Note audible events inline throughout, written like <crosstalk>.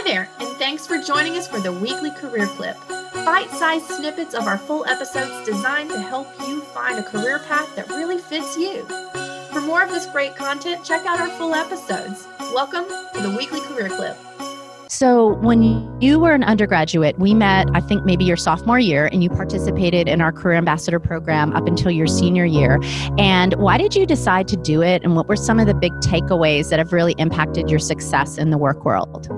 Hi there, and thanks for joining us for the weekly career clip. Bite sized snippets of our full episodes designed to help you find a career path that really fits you. For more of this great content, check out our full episodes. Welcome to the weekly career clip. So, when you were an undergraduate, we met, I think maybe your sophomore year, and you participated in our Career Ambassador program up until your senior year. And why did you decide to do it? And what were some of the big takeaways that have really impacted your success in the work world?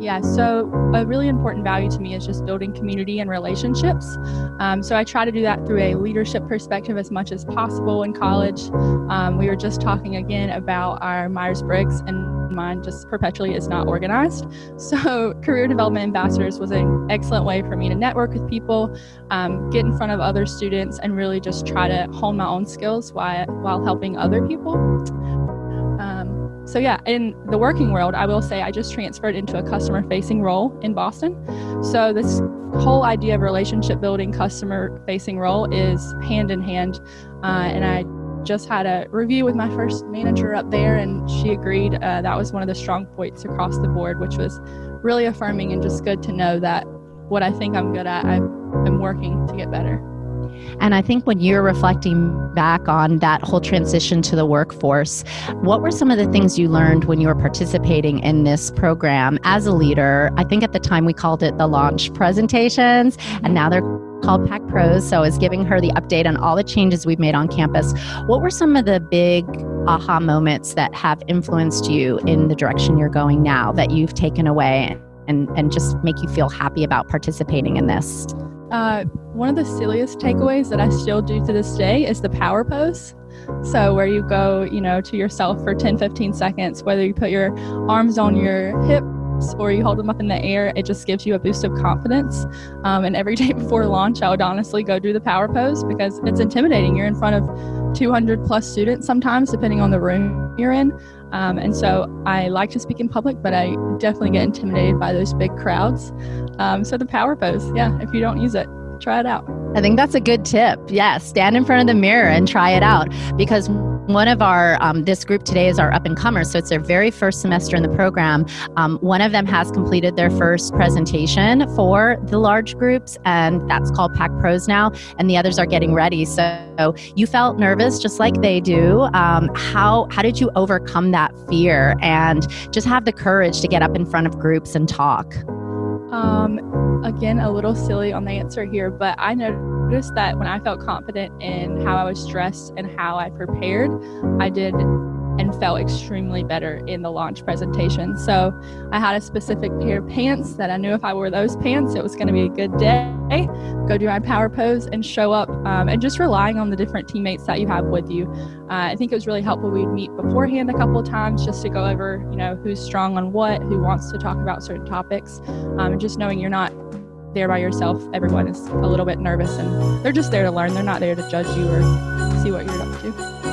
Yeah, so a really important value to me is just building community and relationships. Um, so I try to do that through a leadership perspective as much as possible in college. Um, we were just talking again about our Myers Briggs, and mine just perpetually is not organized. <laughs> So, career development ambassadors was an excellent way for me to network with people, um, get in front of other students, and really just try to hone my own skills while, while helping other people. So, yeah, in the working world, I will say I just transferred into a customer facing role in Boston. So, this whole idea of relationship building, customer facing role is hand in hand. Uh, and I just had a review with my first manager up there, and she agreed uh, that was one of the strong points across the board, which was really affirming and just good to know that what I think I'm good at, I'm working to get better. And I think when you're reflecting back on that whole transition to the workforce, what were some of the things you learned when you were participating in this program as a leader? I think at the time we called it the launch presentations, and now they're called Pack Pros. So, I was giving her the update on all the changes we've made on campus. What were some of the big aha moments that have influenced you in the direction you're going now that you've taken away and, and just make you feel happy about participating in this? Uh, one of the silliest takeaways that I still do to this day is the power pose. So, where you go, you know, to yourself for 10, 15 seconds, whether you put your arms on your hips or you hold them up in the air, it just gives you a boost of confidence. Um, and every <laughs> day before launch, I would honestly go do the power pose because it's intimidating. You're in front of 200 plus students sometimes, depending on the room you're in. Um, and so I like to speak in public, but I definitely get intimidated by those big crowds. Um, so the power pose, yeah, if you don't use it, try it out. I think that's a good tip. Yeah, stand in front of the mirror and try it out because one of our um, this group today is our up and comers so it's their very first semester in the program. Um, one of them has completed their first presentation for the large groups and that's called pack pros now and the others are getting ready. So you felt nervous just like they do. Um, how how did you overcome that fear and just have the courage to get up in front of groups and talk um, again, a little silly on the answer here, but I noticed that when I felt confident in how I was dressed and how I prepared, I did and felt extremely better in the launch presentation. So I had a specific pair of pants that I knew if I wore those pants, it was going to be a good day. Go do my power pose and show up, um, and just relying on the different teammates that you have with you. Uh, I think it was really helpful. We'd meet beforehand a couple of times just to go over, you know, who's strong on what, who wants to talk about certain topics, um, and just knowing you're not there by yourself. Everyone is a little bit nervous, and they're just there to learn. They're not there to judge you or see what you're up to.